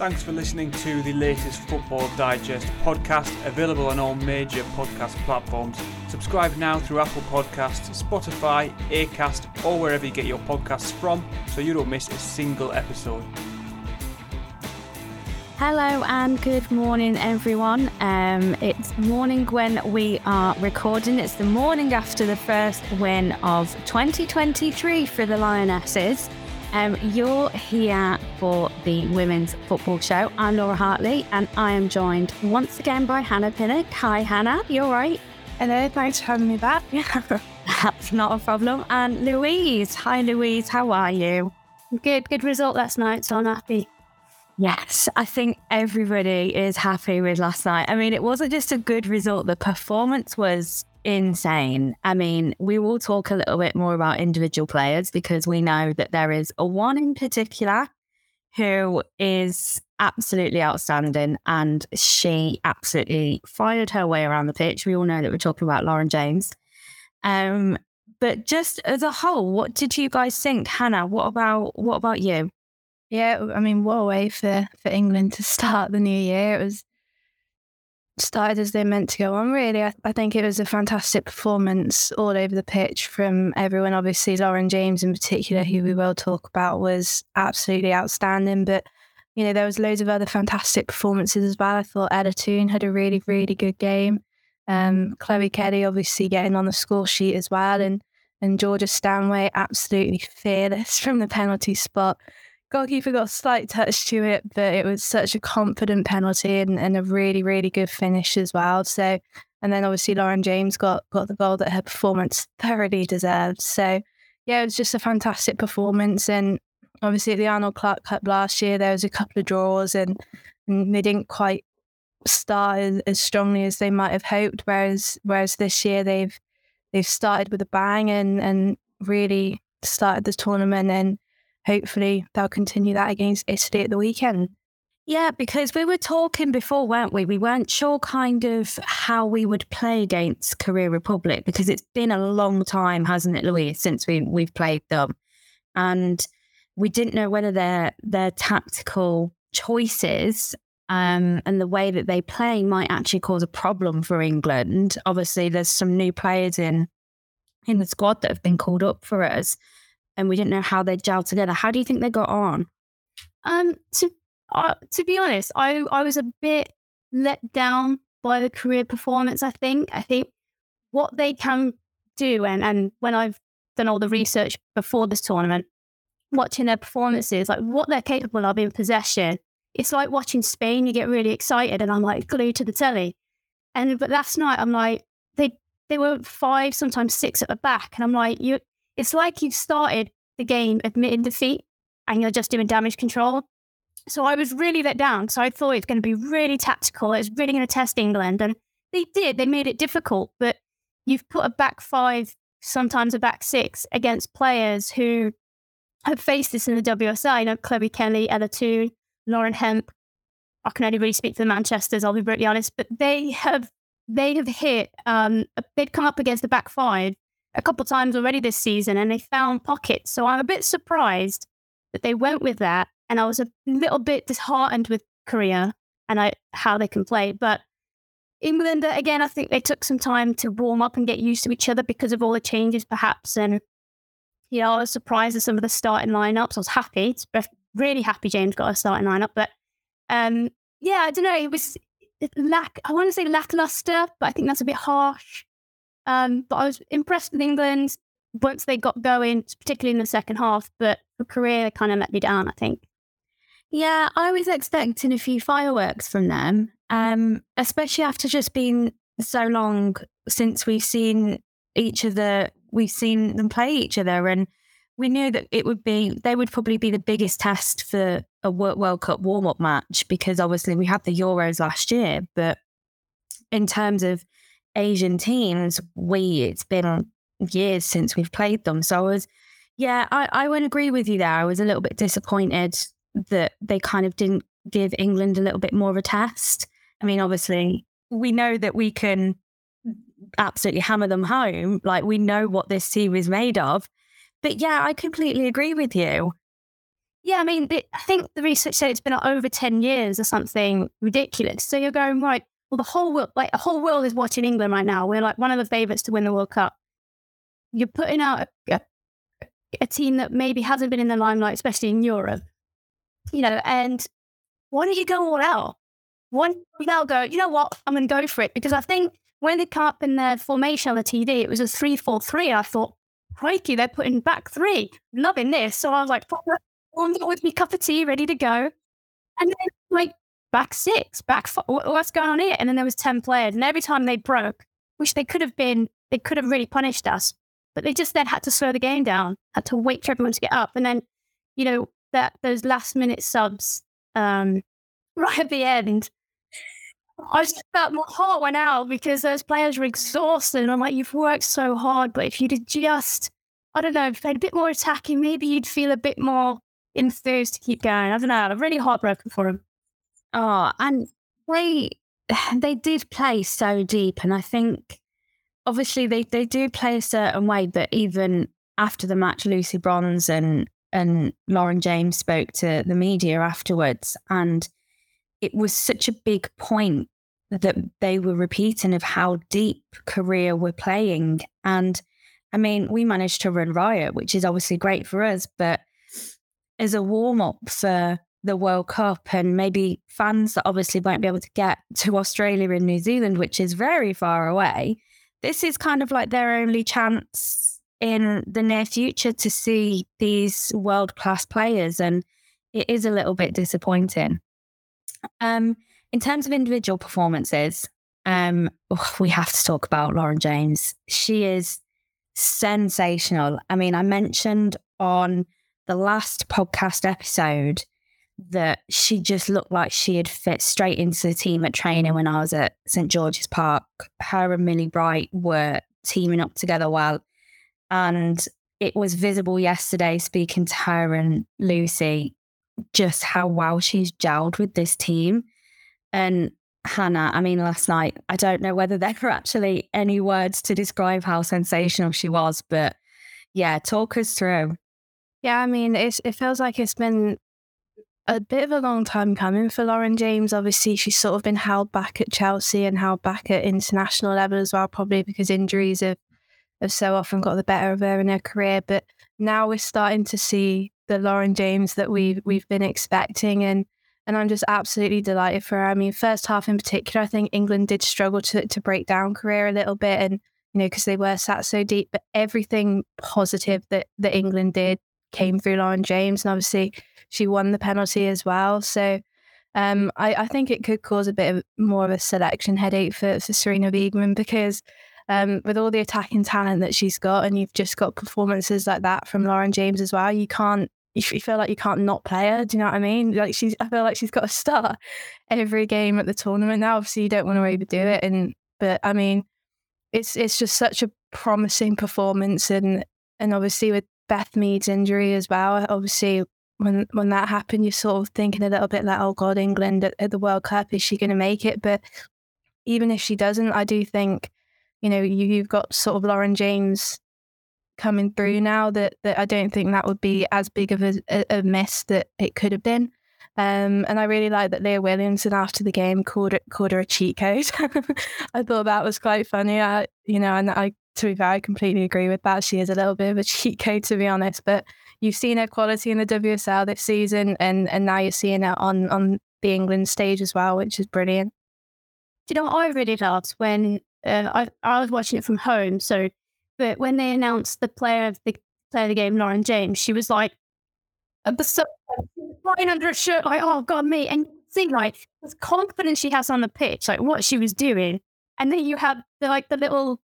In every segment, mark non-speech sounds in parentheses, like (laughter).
Thanks for listening to the latest Football Digest podcast, available on all major podcast platforms. Subscribe now through Apple Podcasts, Spotify, Acast, or wherever you get your podcasts from so you don't miss a single episode. Hello and good morning, everyone. Um, it's morning when we are recording. It's the morning after the first win of 2023 for the Lionesses. Um, you're here for the Women's Football Show. I'm Laura Hartley, and I am joined once again by Hannah Pinnock. Hi, Hannah. You all right? Hello. Thanks for having me back. (laughs) That's not a problem. And Louise. Hi, Louise. How are you? Good. Good result last night, so I'm happy. Yes, I think everybody is happy with last night. I mean, it wasn't just a good result, the performance was insane. I mean, we will talk a little bit more about individual players because we know that there is a one in particular who is absolutely outstanding and she absolutely fired her way around the pitch. We all know that we're talking about Lauren James. Um, but just as a whole, what did you guys think? Hannah, what about what about you? Yeah, I mean, what a way for, for England to start the new year. It was started as they meant to go on, really. I, I, think it was a fantastic performance all over the pitch from everyone. Obviously, Lauren James, in particular, who we will talk about, was absolutely outstanding. But, you know, there was loads of other fantastic performances as well. I thought Ella Toone had a really, really good game. Um, Chloe Kelly, obviously, getting on the score sheet as well. And, and Georgia Stanway, absolutely fearless (laughs) from the penalty spot goalkeeper got a slight touch to it, but it was such a confident penalty and, and a really, really good finish as well. So, and then obviously Lauren James got got the goal that her performance thoroughly deserved. So, yeah, it was just a fantastic performance. And obviously at the Arnold Clark Cup last year, there was a couple of draws and, and they didn't quite start as, as strongly as they might have hoped. Whereas whereas this year they've they've started with a bang and and really started the tournament and hopefully they'll continue that against Italy at the weekend. Yeah, because we were talking before, weren't we? We weren't sure kind of how we would play against Korea Republic because it's been a long time, hasn't it, Louise, since we we've played them, and we didn't know whether their their tactical choices um, and the way that they play might actually cause a problem for England. Obviously, there's some new players in in the squad that have been called up for us and we didn't know how they gel together. How do you think they got on? Um, to uh, to be honest, I I was a bit let down by the Korea performance. I think I think what they can do, and and when I've done all the research before this tournament, watching their performances, like what they're capable of in possession, it's like watching Spain. You get really excited, and I'm like glued to the telly. And but last night, I'm like they they were five, sometimes six at the back, and I'm like you it's like you've started the game admitting defeat and you're just doing damage control. So I was really let down. So I thought it's going to be really tactical. It's really going to test England. And they did. They made it difficult. But you've put a back five, sometimes a back six against players who have faced this in the WSL. You know, Chloe Kelly, Ella Toone, Lauren Hemp. I can only really speak for the Manchesters, I'll be brutally honest. But they have they have hit um, they've come up against the back five a couple times already this season and they found pockets. So I'm a bit surprised that they went with that. And I was a little bit disheartened with Korea and I, how they can play. But England, again, I think they took some time to warm up and get used to each other because of all the changes, perhaps. And, know, I was surprised at some of the starting lineups. I was happy, really happy James got a starting lineup. But um, yeah, I don't know. It was lack, I want to say lackluster, but I think that's a bit harsh. Um, but I was impressed with England once they got going, particularly in the second half. But for Korea, they kind of let me down, I think. Yeah, I was expecting a few fireworks from them, um, especially after just being so long since we've seen each of the we've seen them play each other, and we knew that it would be they would probably be the biggest test for a World Cup warm up match because obviously we had the Euros last year, but in terms of Asian teams, we it's been years since we've played them. So I was, yeah, I, I would agree with you there. I was a little bit disappointed that they kind of didn't give England a little bit more of a test. I mean, obviously, we know that we can absolutely hammer them home. Like we know what this team is made of. But yeah, I completely agree with you. Yeah, I mean, I think the research said it's been over 10 years or something ridiculous. So you're going, right, well, the whole world, like the whole world is watching England right now. We're like one of the favourites to win the World Cup. You're putting out a, a, team that maybe hasn't been in the limelight, especially in Europe, you know, and why don't you go all out? One now go, you know what, I'm going to go for it. Because I think when they come up in their formation on the TV, it was a 3 4 3. I thought, crikey, they're putting back three. Loving this. So I was like, up with me cup of tea, ready to go. And then like back six, back four, what's going on here? And then there was 10 players. And every time they broke, which they could have been, they could have really punished us. But they just then had to slow the game down, had to wait for everyone to get up. And then, you know, that those last minute subs um, (laughs) right at the end, I just felt my heart went out because those players were exhausted. And I'm like, you've worked so hard, but if you'd just, I don't know, played a bit more attacking, maybe you'd feel a bit more enthused to keep going. I don't know. I'm really heartbroken for him. Oh, and they (sighs) they did play so deep, and I think obviously they they do play a certain way. But even after the match, Lucy Bronze and and Lauren James spoke to the media afterwards, and it was such a big point that they were repeating of how deep Korea were playing. And I mean, we managed to run riot, which is obviously great for us, but as a warm up for the World Cup and maybe fans that obviously won't be able to get to Australia and New Zealand, which is very far away, this is kind of like their only chance in the near future to see these world class players. And it is a little bit disappointing. Um, in terms of individual performances, um, we have to talk about Lauren James. She is sensational. I mean, I mentioned on the last podcast episode that she just looked like she had fit straight into the team at training when I was at St George's Park. Her and Millie Bright were teaming up together well. And it was visible yesterday speaking to her and Lucy just how well she's gelled with this team. And Hannah, I mean, last night, I don't know whether (laughs) there were actually any words to describe how sensational she was, but yeah, talk us through. Yeah, I mean, it feels like it's been a bit of a long time coming for Lauren James. Obviously, she's sort of been held back at Chelsea and held back at international level as well, probably because injuries have, have so often got the better of her in her Korea. But now we're starting to see the Lauren James that we've we've been expecting, and and I'm just absolutely delighted for her. I mean, first half in particular, I think England did struggle to to break down career a little bit, and you know because they were sat so deep. But everything positive that that England did came through Lauren James, and obviously she won the penalty as well. So um, I, I, think it could cause a bit of more of a selection headache for, for Sarina Wiegman because um, with all the attacking talent that she's got, and you've just got performances like that from Lauren James as well, you can't. You feel like you can't not play her. Do you know what I mean? Like she's, I feel like she's got to start (laughs) every game at the tournament now. Obviously, you don't want to overdo it, and but I mean, it's it's just such a promising performance, and and obviously with Beth Mead's injury as well. Obviously, when when that happened, you're sort of thinking a little bit like, oh God, England at, at the World Cup, is she going to make it? But even if she doesn't, I do think, you know, you, you've got sort of Lauren James coming through now that, that I don't think that would be as big of a, a miss that it could have been. Um, and I really like that Leah Williamson after the game called it called her a cheat code. (laughs) I thought that was quite funny. I, you know, and I to be fair, I completely agree with that. She is a little bit of a cheat code, to be honest. But you've seen her quality in the WSL this season, and and now you're seeing it on on the England stage as well, which is brilliant. Do you know what I really loved when uh, I I was watching it from home? So, but when they announced the player of the player of the game, Lauren James, she was like, at the flying under a shirt, like, oh god, me, and see like the confidence she has on the pitch, like what she was doing, and then you have the like the little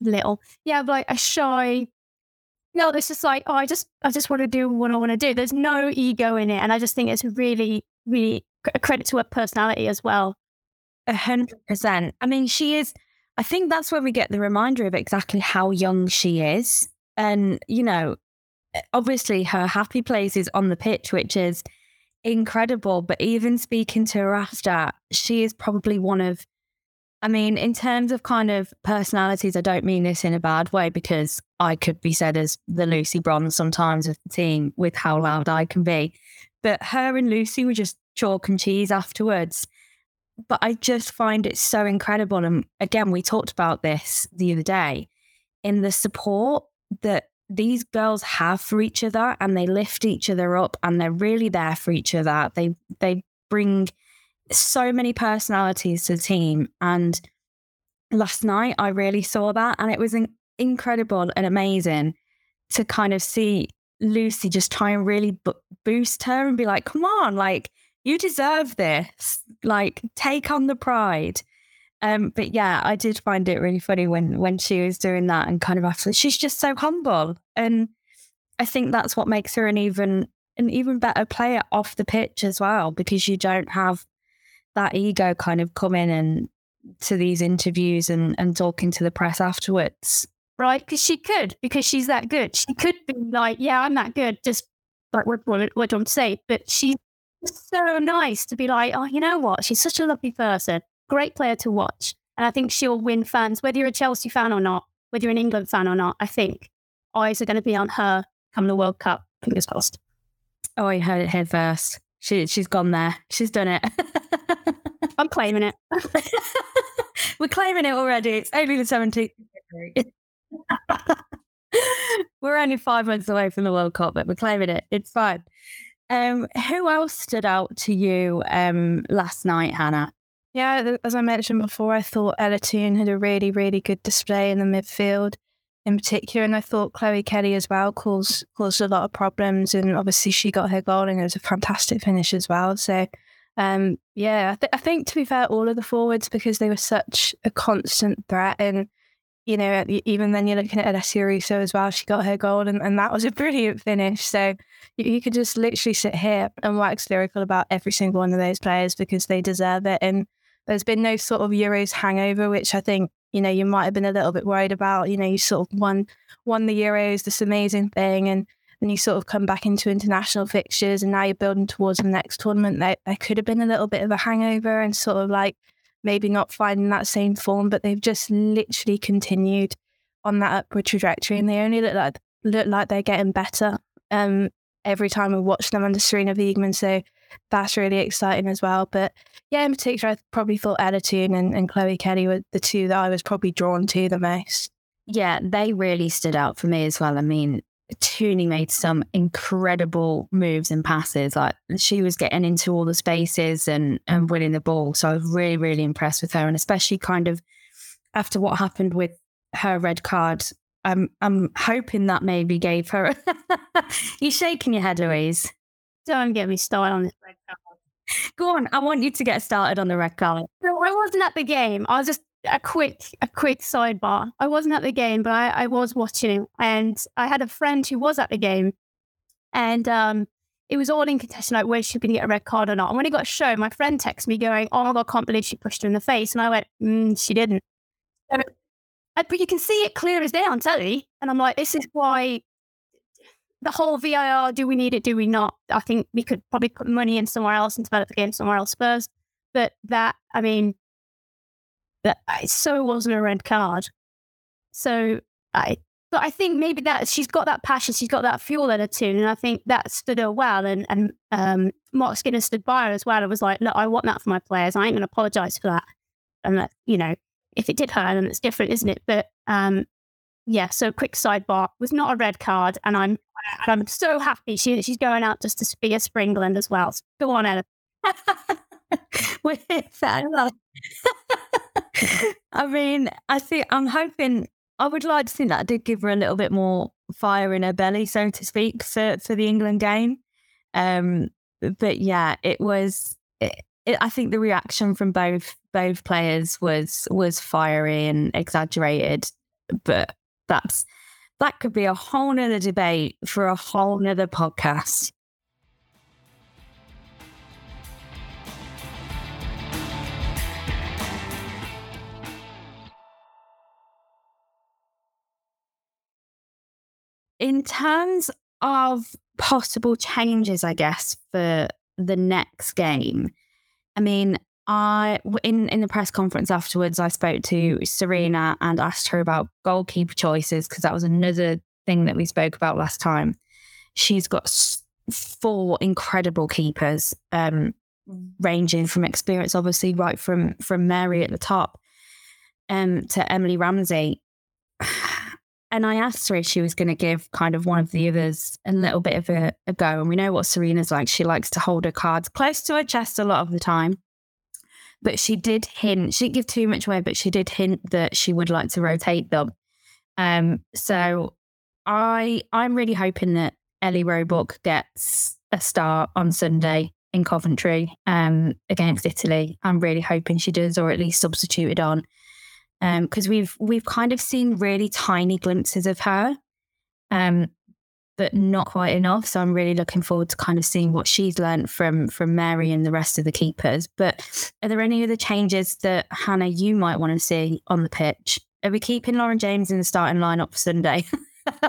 little. Yeah, like a shy. No, it's just like, oh, I just, I just want to do what I want to do. There's no ego in it, and I just think it's really, really a credit to her personality as well. A hundred percent. I mean, she is. I think that's where we get the reminder of exactly how young she is, and you know, eh, obviously her happy place is on the pitch, which is incredible. But even speaking to her after, she is probably one of I mean, in terms of kind of personalities, I don't mean this in a bad way because I could be said as the Lucy Bronze sometimes of the team with how loud I can be. But her and Lucy were just chalk and cheese afterwards. But I just find it so incredible. And again, we talked about this the other day in the support that these girls have for each other and they lift each other up and they're really there for each other. They they bring so many personalities to the team. And last night, I really saw that. And it was in- incredible and amazing to kind of see Lucy just try and really b- boost her and be like, come on, like, you deserve this. Like, take on the pride. Um, but yeah, I did find it really funny when when she was doing that and kind of after she's just so humble. And I think that's what makes her an even an even better player off the pitch as well, because you don't have that ego kind of come in and to these interviews and, and talking to the press afterwards. Right, because she could, because she's that good. She could be like, "Yeah, I'm that good." Just like what what, what do I say? But she's so nice to be like, "Oh, you know what? She's such a lovely person, great player to watch." And I think she'll win fans, whether you're a Chelsea fan or not, whether you're an England fan or not. I think eyes are going to be on her come the World Cup. Fingers crossed. Oh, I heard it here first. She she's gone there. She's done it. (laughs) I'm claiming it. (laughs) We're claiming it already. It's only the 17th. (laughs) we're only five months away from the World Cup, but we're claiming it. It's fine. Um, who else stood out to you um, last night, Hannah? Yeah, as I mentioned before, I thought Ella Toone had a really, really good display in the midfield in particular. And I thought Chloe Kelly as well caused caused a lot of problems. And obviously she got her goal and it was a fantastic finish as well. So um, yeah, I, th- I think to be fair, all of the forwards because they were such a constant threat and you know, even then you're looking at Alessia Russo as well. She got her goal, and, and that was a (laughs) brilliant finish. So you, you, could just literally sit here and wax lyrical about every single one of those players because they deserve it. And there's been no sort of Euros hangover, which I think you know you might have been a little bit worried about. You know, you sort of won won the Euros, this amazing thing, and then you sort of come back into international fixtures, and now you're building towards the next tournament. There, there could have been a little bit of a hangover, and sort of like maybe not finding that same form, but they've just literally continued on that upward trajectory, and they only look like look like they're getting better um, every time we watch them under Sarina Wiegman. So that's really exciting as well. But yeah, in particular, I probably thought Ella Toone and, and Chloe Kelly were the two that I was probably drawn to the most. Yeah, they really stood out for me as well. I mean, Tooney made some incredible moves and passes. Like she was getting into all the spaces and and winning the ball. So I was really, really impressed with her. And especially kind of after what happened with her red card, I'm I'm hoping that maybe gave her (laughs) You're shaking your head, Louise. Don't get me started on this red. Go on. I want you to get started on the red card. So I wasn't at the game. I was just a quick a quick sidebar. I wasn't at the game, but I, I was watching, and I had a friend who was at the game, and um, it was all in contention like whether she going to get a red card or not. And when it got shown, my friend texted me going, "Oh my god, I can't believe she pushed her in the face," and I went, mm, "She didn't." but you can see it clear as day on telly, and I'm like, "This is why." The whole VAR, do we need it? Do we not? I think we could probably put money in somewhere else and develop the game somewhere else first. But that, I mean, that it so wasn't a red card. So I, but I think maybe that she's got that passion, she's got that fuel in her tune, and I think that stood her well. And and um, Marc Skinner stood by her as well. It was like, look, I want that for my players. I ain't going to apologise for that. And that, you know, if it did hurt, then it's different, isn't it? But um, yeah. So quick sidebar was not a red card, and I'm and I'm so happy she she's going out just to be a Springland as well. So go on, Ella. (laughs) With that, (laughs) I mean, I think I'm hoping. I would like to think that I did give her a little bit more fire in her belly, so to speak, for for the England game. Um, but yeah, it was. It, it, I think the reaction from both both players was was fiery and exaggerated, but that's that could be a whole nother debate for a whole nother podcast. in terms of possible changes, I guess, for the next game, I mean, I in in the press conference afterwards, I spoke to Sarina and asked her about goalkeeper choices because that was another thing that we spoke about last time. She's got four incredible keepers, um, ranging from experience, obviously, right from from Mary at the top, um, to Emily Ramsey. (sighs) And I asked her if she was going to give kind of one of the others a little bit of a, a go. And we know what Sarina's like. She likes to hold her cards close to her chest a lot of the time. But she did hint, she didn't give too much away, but she did hint that she would like to rotate them. Um, so I I'm really hoping that Ellie Roebuck gets a start on Sunday in Coventry um, against Italy. I'm really hoping she does, or at least substituted on because um, we've we've kind of seen really tiny glimpses of her, um, but not quite enough. So I'm really looking forward to kind of seeing what she's learned from from Mary and the rest of the keepers. But are there any other changes that Hannah you might want to see on the pitch? Are we keeping Lauren James in the starting lineup for Sunday? (laughs)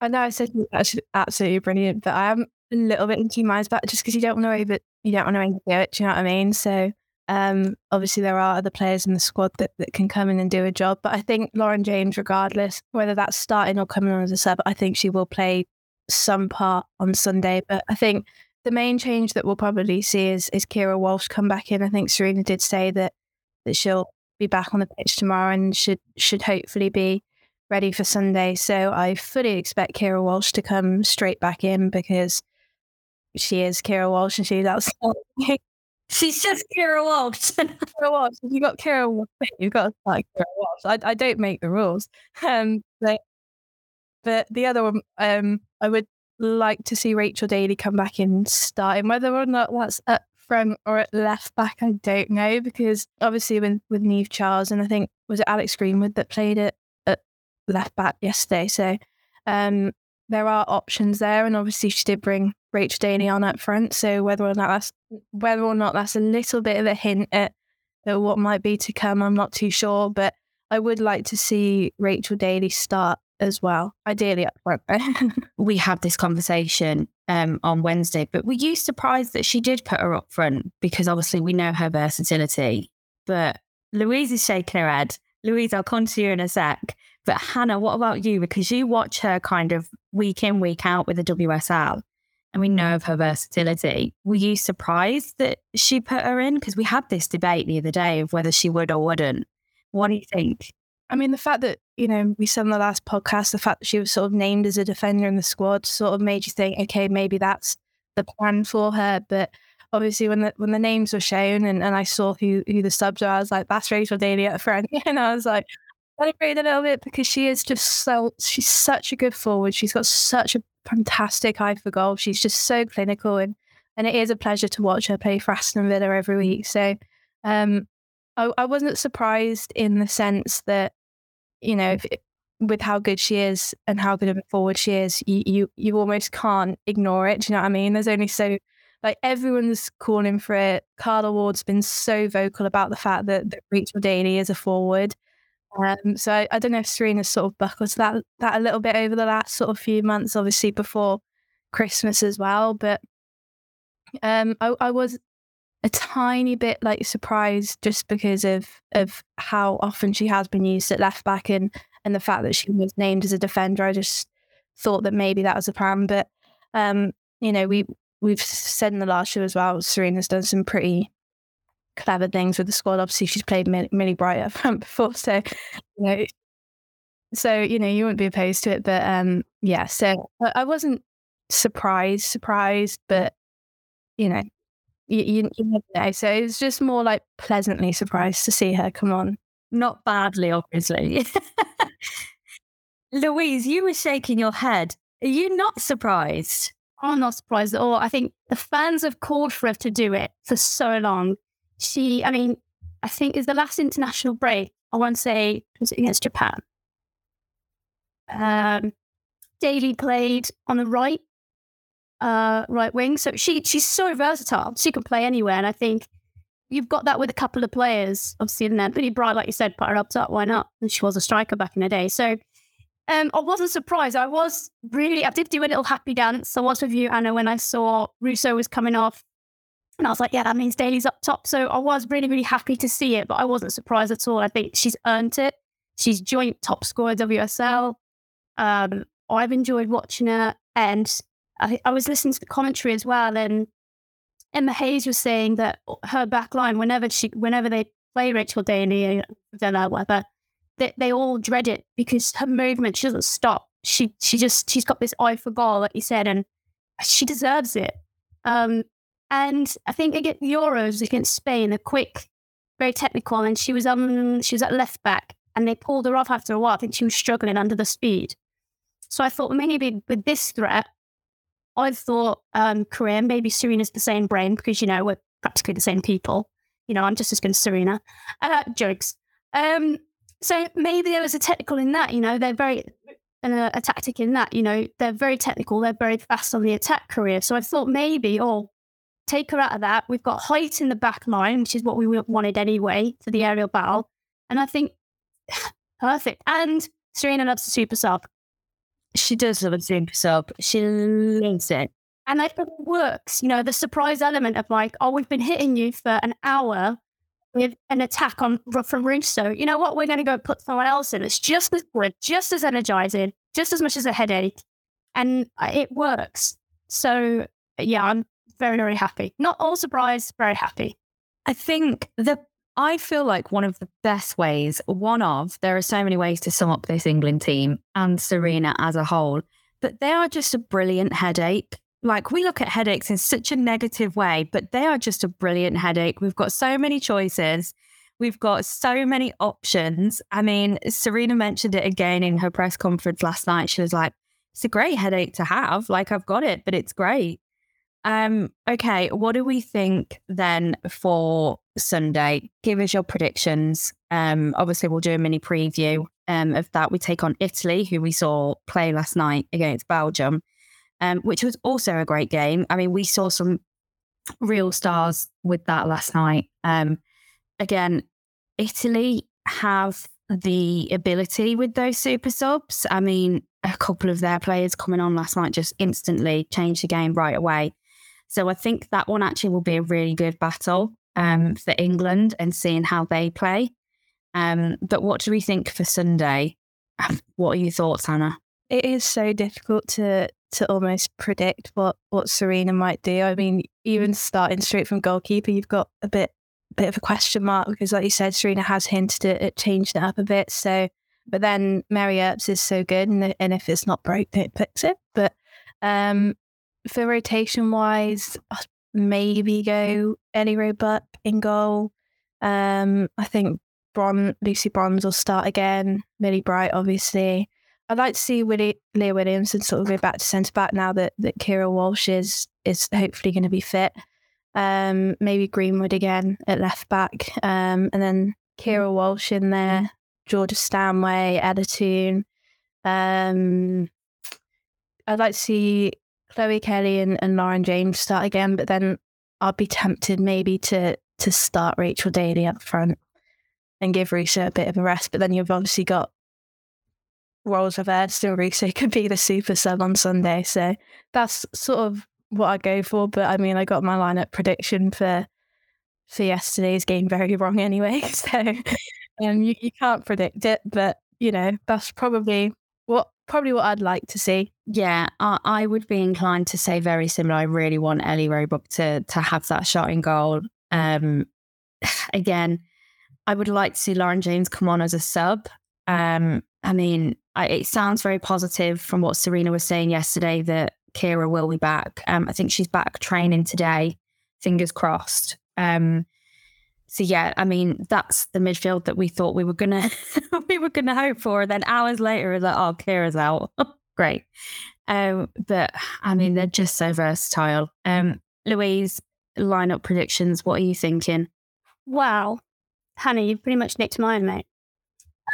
I know I said that's absolutely brilliant, but I am a little bit in two minds about just because you don't want to over you don't want to overdo it. Do you know what I mean? So um, obviously, there are other players in the squad that, that can come in and do a job, but I think Lauren James, regardless whether that's starting or coming on as a sub, I think she will play some part on Sunday. But I think the main change that we'll probably see is is Keira Walsh come back in. I think Sarina did say that that she'll be back on the pitch tomorrow and should should hopefully be ready for Sunday. So I fully expect Keira Walsh to come straight back in because she is Keira Walsh and she's (laughs) outstanding. She's just Keira Walsh. (laughs) Keira Walsh. If you got Keira Walsh, you've got to start Keira Walsh. I, I don't make the rules. Um, but, but the other one, um, I would like to see Rachel Daly come back in starting. Whether or not that's at front or at left back, I don't know because obviously with with Niamh Charles and I think was it Alex Greenwood that played it at left back yesterday. So um, there are options there, and obviously she did bring Rachel Daly on up front. So whether or not that's whether or not that's a little bit of a hint at, at what might be to come, I'm not too sure. But I would like to see Rachel Daly start as well, ideally up front. (laughs) we had this conversation um, on Wednesday, but were you surprised that she did put her up front? Because obviously we know her versatility. But Louise is shaking her head. Louise, I'll come to you in a sec. But Hannah, what about you? Because you watch her kind of week in, week out with the WSL and we know mm-hmm. of her versatility. Were you surprised that she put her in? Because we had this debate the other day of whether she would or wouldn't. What do you think? I mean, the fact that, you know, we said in the last podcast, the fact that she was sort of named as a defender in the squad sort of made you think, okay, maybe that's the plan for her. But obviously when the when the names were shown and, and I saw who who the subs were, I was like, that's Rachel Daly at front. (laughs) And I was like, celebrate a little bit because she is just so she's such a good forward. She's got such a fantastic eye for goal. She's just so clinical and and it is a pleasure to watch her play for Aston Villa every week. So um, I, I wasn't surprised in the sense that you know if, with how good she is and how good of a forward she is, you, you you almost can't ignore it. Do you know what I mean? There's only so like everyone's calling for it. Carla Ward's been so vocal about the fact that, that Rachel Daly is a forward. Um, so I, I, don't know if Sarina's sort of buckled to that that a little bit over the last sort of few months, obviously before Christmas as well. But um, I, I was a tiny bit like surprised just because of of how often she has been used at left back and and the fact that she was named as a defender. I just thought that maybe that was a plan, but um, you know we we've said in the last show as well. Sarina's done some pretty clever things with the squad. Obviously, she's played Millie Bright (laughs) up front before, so you know, so you know you wouldn't be opposed to it. But um, yeah, so I wasn't surprised, surprised, but you know, you, you, you never know. So it was just more like pleasantly surprised to see her come on. Not badly, obviously. (laughs) Louise, you were shaking your head. Are you not surprised? I'm not surprised at all. I think the fans have called for her to do it for so long she, I mean, I think is the last international break. I want to say was it against Japan. Um, Daly played on the right, uh, right wing. So she she's so versatile. She can play anywhere, and I think you've got that with a couple of players. Obviously, and then Millie Bright, like you said, put her up top. Why not? And she was a striker back in the day. So um, I wasn't surprised. I was really, I did do a little happy dance. I was with you, Hannah, when I saw Russo was coming off And I was like, yeah, that means Daly's up top. So I was really, really happy to see it, but I wasn't surprised at all. I think she's earned it. She's joint top scorer WSL. Um, I've enjoyed watching her, and I, I was listening to the commentary as well. And Emma Hayes was saying that her back line, whenever she, whenever they play Rachel Daly, Villa, whatever, they, they all dread it because her movement she doesn't stop. She she just she's got this eye for goal, like you said, and she deserves it. Um, and I think against Euros against Spain, a quick, very technical, and she was um she was at left back, and they pulled her off after a while. I think she was struggling under the speed. So I thought maybe with this threat, I thought um Korea, maybe Sarina's the same brain because you know we're practically the same people. You know, I'm just as good as Sarina. Uh, jokes. Um, so maybe there was a technical in that. You know, they're very and a, a, tactic in that. You know, they're very technical. They're very fast on the attack Korea. So I thought maybe, oh, take her out of that. We've got height in the back line, which is what we wanted anyway for the aerial battle. And I think (sighs) perfect. And Sarina loves the super sub. She does love a super sub. She loves it. And I think it works. You know, the surprise element of like, oh, we've been hitting you for an hour with an attack on from Russo. You know what? We're going to go put someone else in. It's just as good, just as energizing, just as much as a headache, and uh, it works. So yeah, I'm very very happy. Not all surprised, very happy. I think the I feel like one of the best ways, one of there are so many ways to sum up this England team and Sarina as a whole, but they are just a brilliant headache. Like we look at headaches in such a negative way, but they are just a brilliant headache. We've got so many choices. We've got so many options. I mean, Sarina mentioned it again in her press conference last night. She was like, it's a great headache to have. Like I've got it, but it's great. Um, okay, what do we think then for Sunday? Give us your predictions. Um, obviously we'll do a mini preview um, of that. We take on Italy, who we saw play last night against Belgium um, which was also a great game. I mean, we saw some real stars with that last night. Um, again, Italy have the ability with those super subs. I mean, a couple of their players coming on last night just instantly changed the game right away. So I think that one actually will be a really good battle um, for England and seeing how they play. Um, but what do we think for Sunday? (sighs) What are your thoughts, Hannah? It is so difficult to to almost predict what what Sarina might do. I mean, even starting straight from goalkeeper, you've got a bit bit of a question mark because, like you said, Sarina has hinted at, at changing it up a bit. So, but then Mary Earps is so good, and, and if it's not broke, it picks it. But um, for rotation wise, maybe go Ellie Roebuck in goal. Um, I think Bron, Lucy Bronze will start again. Millie Bright, obviously. I'd like to see Willie, Leah Williamson sort of go back to centre back now that, that Keira Walsh is is hopefully going to be fit. Um, maybe Greenwood again at left back, um, and then Keira Walsh in there, Georgia Stanway, Ella Toone. Um, I'd like to see Chloe Kelly and, and Lauren James start again, but then I'd be tempted maybe to to start Rachel Daly up front and give Russo a bit of a rest. But then you've obviously got roles reversed still Russo could be the super sub on Sunday. So that's sort of what I go for. But I mean, I got my lineup prediction for for yesterday's game very (laughs) wrong anyway. (laughs) So um, you, you can't predict it, but you know that's probably what probably what I'd like to see. Yeah, I, I would be inclined to say very similar. I really want Ellie Roebuck to to have that shot in goal. Um, (sighs) again, I would like to see Lauren James come on as a sub. Um, I mean, I, it sounds very positive from what Sarina was saying yesterday that Keira will be back. Um, I think she's back training today. Fingers crossed. Um, so yeah, I mean that's the midfield that we thought we were gonna (laughs) we were gonna hope for. Then hours later, that oh, Keira's out. (laughs) Great. Um, but I mean they're just so versatile. Um, Louise, lineup predictions. What are you thinking? Wow, Hannah, you pretty much nicked mine, mate.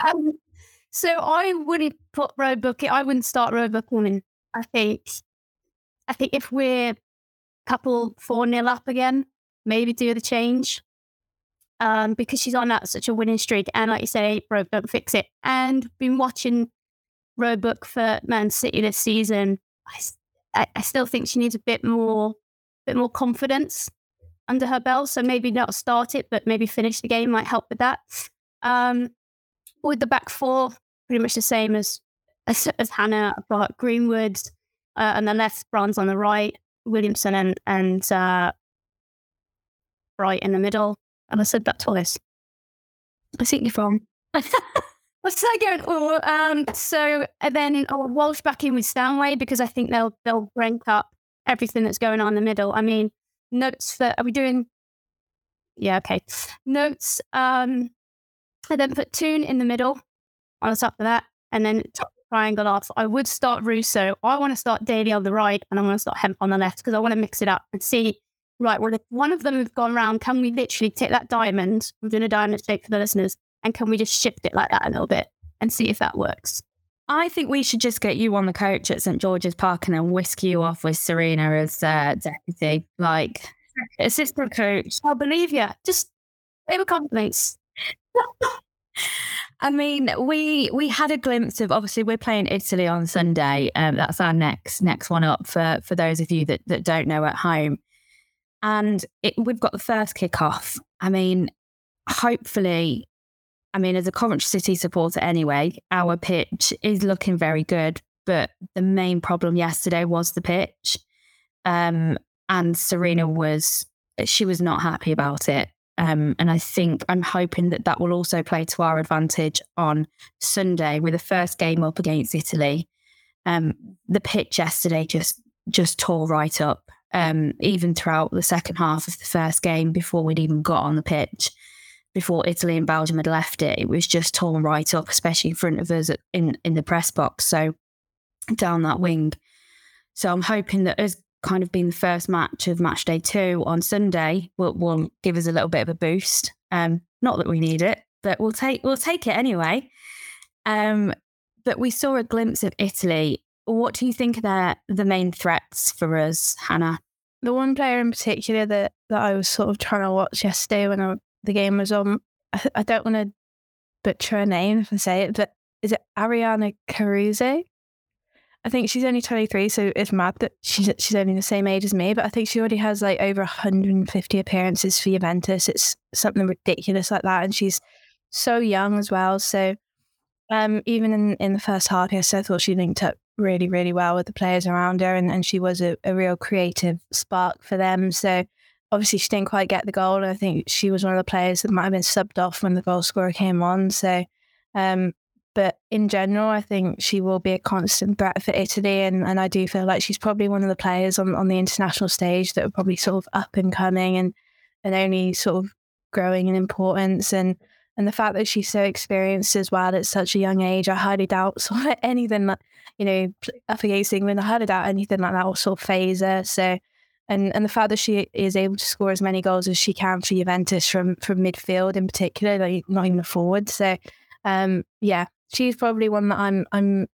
Um, so I wouldn't put Roebuck. I wouldn't start Roebuck woman. I think. I think if we're couple four nil up again, maybe do the change. Um, because she's on that such a winning streak, and like you say, Roebuck fix it. And been watching Roebuck for Man City this season. I, I, still think she needs a bit more, bit more confidence. under her belt. So maybe not start it, but maybe finish the game might help with that. Um, with the back four, pretty much the same as as, as Hannah, but Greenwood uh, on the left, Bronze on the right, Williamson and and uh, Bright in the middle. And I said that twice. I think you're wrong. (laughs) What's that going? Oh, um, so and then oh, Walsh back in with Stanway because I think they'll they'll rank up everything that's going on in the middle. I mean, notes for are we doing? Yeah, okay. Notes. Um, I then put Toone in the middle on the top of that, and then top triangle off. I would start Russo. I want to start Daly on the right, and I want to start Hemp on the left because I want to mix it up and see. Right, well, if one of them has gone round, can we literally take that diamond? I'm doing a diamond shape for the listeners and can we just shift it like that a little bit and see if that works? I think we should just get you on the coach at St George's Park and then whisk you off with Sarina as uh, deputy, like assistant coach. I'll believe you. Just leave compliments. (laughs) I mean, we we had a glimpse of obviously we're playing Italy on Sunday. Um, that's our next next one up for for those of you that that don't know at home. And it, we've got the first kickoff. I mean, hopefully I mean, as a Coventry City supporter anyway, our pitch is looking very good. But the main problem yesterday was the pitch. Um, and Sarina was, she was not happy about it. Um, and I think I'm hoping that that will also play to our advantage on Sunday with the first game up against Italy. Um, the pitch yesterday just just tore right up, um, even throughout the second half of the first game before we'd even got on the pitch before Italy and Belgium had left it, it was just torn right up, especially in front of us in in the press box. So down that wing. So I'm hoping that as kind of being the first match of match day two on Sunday will, will give us a little bit of a boost. Um, not that we need it, but we'll take we'll take it anyway. Um, but we saw a glimpse of Italy. What do you think are the main threats for us, Hannah? The one player in particular that, that I was sort of trying to watch yesterday when I the game was on. I, I don't want to butcher her name if I say it, but is it Arianna Caruso? I think she's only 23, so it's mad that she's she's only the same age as me. But I think she already has like over 150 appearances for Juventus. It's something ridiculous like that, and she's so young as well. So um, even in, in the first half, yes, I thought she linked up really, really well with the players around her, and, and she was a, a real creative spark for them. So obviously she didn't quite get the goal. And I think she was one of the players that might have been subbed off when the goal scorer came on. So, um, but in general, I think she will be a constant threat for Italy, and, and I do feel like she's probably one of the players on, on the international stage that are probably sort of up and coming and and only sort of growing in importance and. And the fact that she's so experienced as well at such a young age, I highly doubt (laughs) sort of anything that, you know, up against England, I highly doubt anything like that will sort of phase her. So and and the fact that she is able to score as many goals as she can for Juventus from from midfield in particular, like not even a forward. So, um, yeah, she's probably one that I'm I'm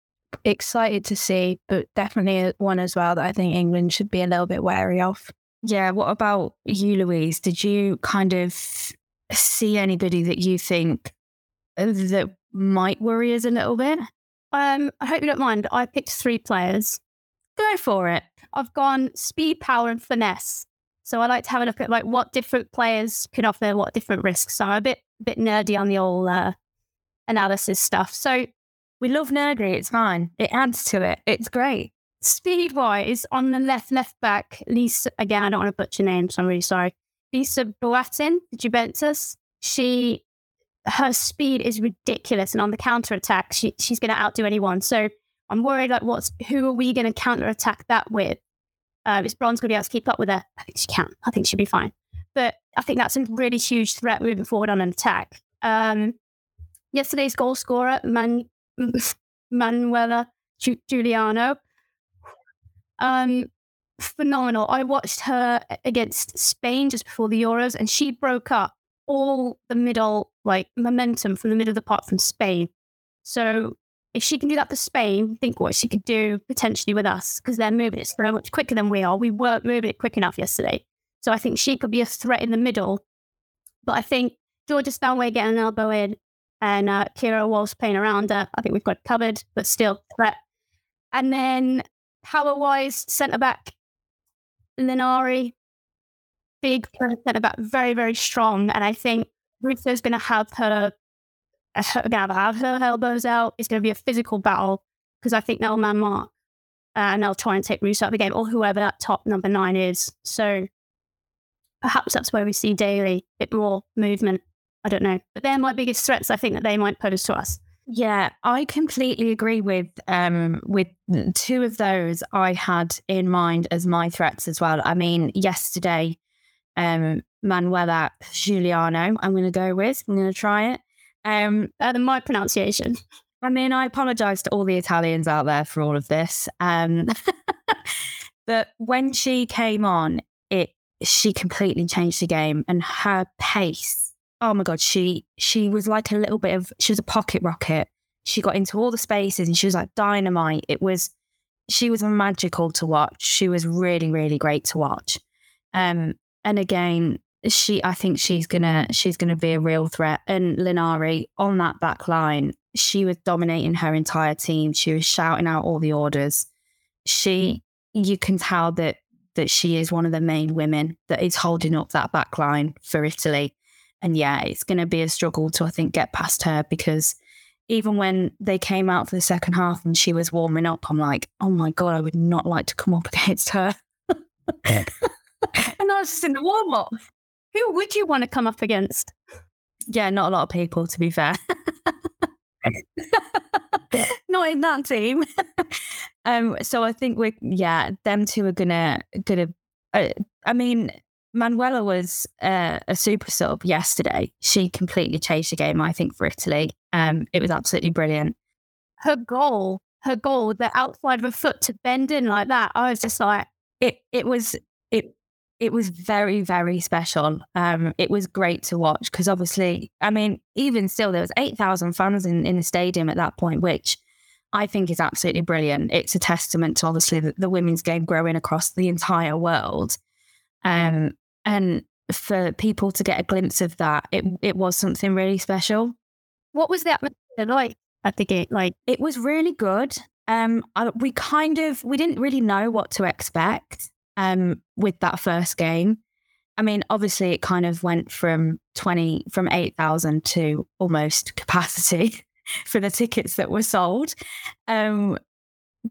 excited to see, but definitely one as well that I think England should be a little bit wary of. Yeah. What about you, Louise? Did you kind of see anybody that you think that might worry us a little bit? Um, I hope you don't mind. I picked three players. Go for it. I've gone speed, power, and finesse. So I like to have a look at like what different players can offer what different risks. So I'm a bit bit nerdy on the old uh, analysis stuff. So we love nerdy. It's fine. It adds to it. It's great. Speed wise, on the left left back, Lisa again. I don't want to butcher names. So I'm really sorry. Lisa Boattin, Juventus. She her speed is ridiculous, and on the counter attack, she, she's going to outdo anyone. So I'm worried like what's who are we going to counter attack that with? Uh, is Bronze going to be able to keep up with her? I think she can. I think she'll be fine. But I think that's a really huge threat moving forward on an attack. Um, yesterday's goal scorer, Man- (laughs) Manuela Giugliano, um, phenomenal. I watched her against Spain just before the Euros, and she broke up all the middle like momentum from the middle of the park from Spain. So if she can do that for Spain, think what she could do potentially with us because they're moving it so much quicker than we are. We weren't moving it quick enough yesterday. So I think she could be a threat in the middle. But I think Georgia Stanway getting an elbow in and uh, Keira Walsh playing around her, I think we've got covered, but still threat. And then power wise, centre back Linari, big person back, very, very strong. And I think Ruth's going to have her, going to have her elbows out. It's going to be a physical battle because I think they'll man mark uh, and they'll try and take Ruth out of the game or whoever that top number nine is. So perhaps that's where we see Daly, a bit more movement. I don't know. But they're my biggest threats, I think, that they might pose to us. Yeah, I completely agree with um with two of those I had in mind as my threats as well. I mean, yesterday, um Manuela Giugliano, I'm gonna go with. I'm gonna try it. Um and my pronunciation. I mean, I apologize to all the Italians out there for all of this. Um (laughs) but when she came on, it she completely changed the game and her pace oh my god, she she was like a little bit of she was a pocket rocket. She got into all the spaces and she was like dynamite. It was she was magical to watch. She was really really great to watch. Um, and again, she I think she's gonna she's gonna be a real threat. And Linari on that back line, she was dominating her entire team. She was shouting out all the orders. She you can tell that that she is one of the main women that is holding up that back line for Italy. And yeah, it's going to be a struggle to, I think, get past her because even when they came out for the second half and she was warming up, I'm like, oh my God, I would not like to come up (laughs) against her. (laughs) and I was just in the warm up. Who would you want to come up against? Yeah, not a lot of people, to be fair. (laughs) not in that team. um, so I think we're yeah, them two are gonna gonna. Uh, I mean, Manuela was uh, a super sub yesterday. She completely changed the game, I think, for Italy. Um, it was absolutely brilliant. Her goal, her goal, the outside of her foot to bend in like that. I was just like, it. It was it. It was very very special. Um, it was great to watch because obviously, I mean, even still, there was eight thousand fans in in the stadium at that point, which. I think is absolutely brilliant. It's a testament to obviously the, the women's game growing across the entire world. Um, and for people to get a glimpse of that, it it was something really special. What was the atmosphere like at the gate? Like it was really good. Um, I, we kind of we didn't really know what to expect. Um, with that first game, I mean, obviously it kind of went from twenty from eight thousand to almost capacity (laughs) for the tickets that were sold. Um,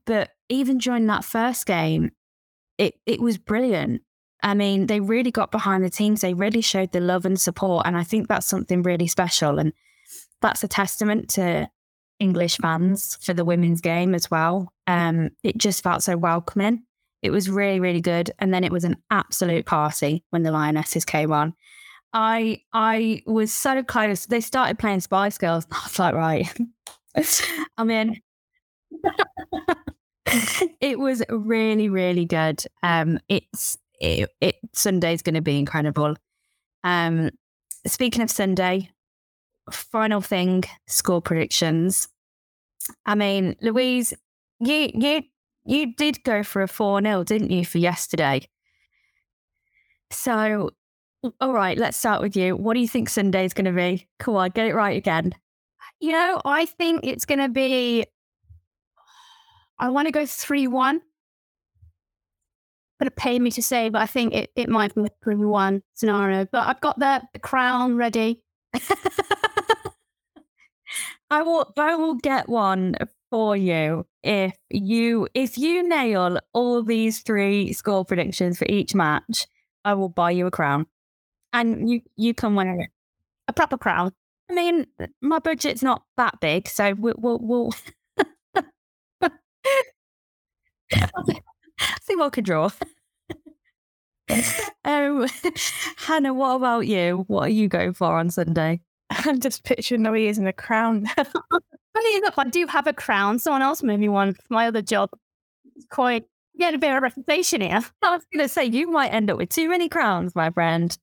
but even during that first game, it it was brilliant. I mean, they really got behind the teams. They really showed the love and support. And I think that's something really special. And that's a testament to English fans for the women's game as well. Um, it just felt so welcoming. It was really, really good. And then it was an absolute party when the Lionesses came on. I I was so close. They started playing Spice Girls. I was like, right, (laughs) I'm in. (laughs) it was really, really good. Um, it's it, it Sunday's going to be incredible. Um, speaking of Sunday, final thing, score predictions. I mean, Louise, you you you did go for a 4 0, didn't you, for yesterday? So, all right, let's start with you. What do you think Sunday's going to be? Come on, get it right again. You know, I think it's going to be, I want to go 3 1 going to pay me to say, but I think it, it might be a one scenario. But I've got the, the crown ready. (laughs) I will I will get one for you if you if you nail all these three score predictions for each match. I will buy you a crown, and you you can win it. A proper crown. I mean, my budget's not that big, so we'll we'll. (laughs) (laughs) we'll I think we could draw. (laughs) um, (laughs) Hannah, what about you? What are you going for on Sunday? I'm just picturing Louise in a crown. (laughs) Funny enough, I do have a crown. Someone else made me one for my other job. It's quite getting a bit of reputation here. I was going to say, you might end up with too many crowns, my friend.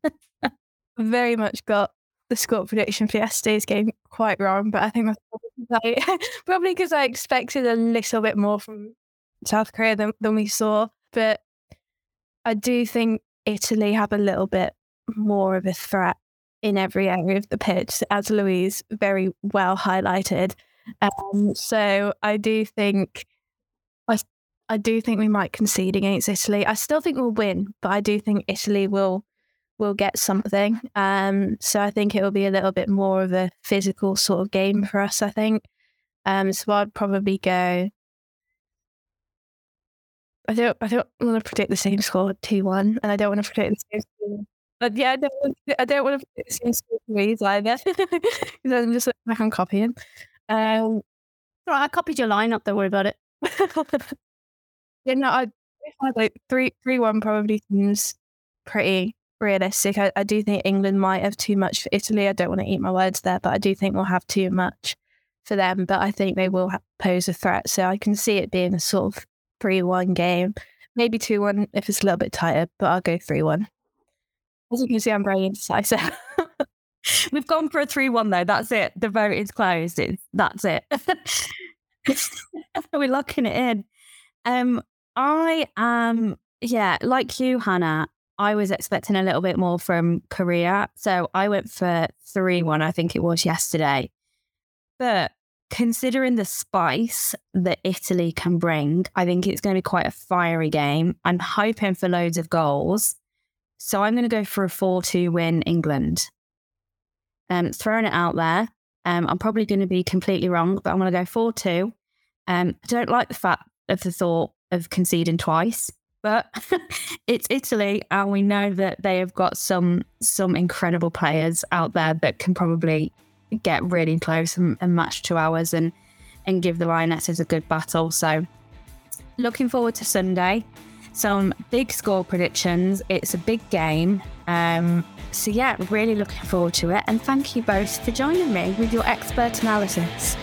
Very much got the score prediction for yesterday's game quite wrong, but I think that's probably because I expected a little bit more from South Korea than, than we saw. But I do think Italy have a little bit more of a threat in every area of the pitch, as Louise very well highlighted. Um, so I do think I I do think we might concede against Italy. I still think we'll win, but I do think Italy will we'll get something. Um, so I think it will be a little bit more of a physical sort of game for us. I think. Um, so I'd probably go. I don't. I don't want to predict the same score two one, and I don't want to predict the same score. But yeah, I don't. Want to, I don't want to predict the same score threes either, (laughs) because I'm just like I'm copying. Um, right, I copied your lineup. Don't worry about it. (laughs) yeah, no, I, I like three three one probably seems pretty realistic. I, I do think England might have too much for Italy. I don't want to eat my words there, but I do think we'll have too much for them. But I think they will pose a threat. So I can see it being a sort of 3 1 game. Maybe 2 1 if it's a little bit tighter, but I'll go 3 1. As you can see, I'm very indecisive. (laughs) We've gone for a 3 1 though. That's it. The vote is closed. It's, that's it. (laughs) We're locking it in. Um, I am, yeah, like you, Hannah, I was expecting a little bit more from Korea. So I went for 3 1, I think it was yesterday. But considering the spice that Italy can bring, I think it's going to be quite a fiery game. I'm hoping for loads of goals. So I'm going to go for a 4 2 win England. Um, throwing it out there. Um, I'm probably going to be completely wrong, but I'm going to go 4 2. Um, I don't like the fact of the thought of conceding twice but (laughs) it's Italy, and we know that they have got some some incredible players out there that can probably get really close and, and match to ours and and give the Lionesses a good battle. So, looking forward to Sunday. Some big score predictions. It's a big game. Um, so yeah, really looking forward to it. And thank you both for joining me with your expert analysis.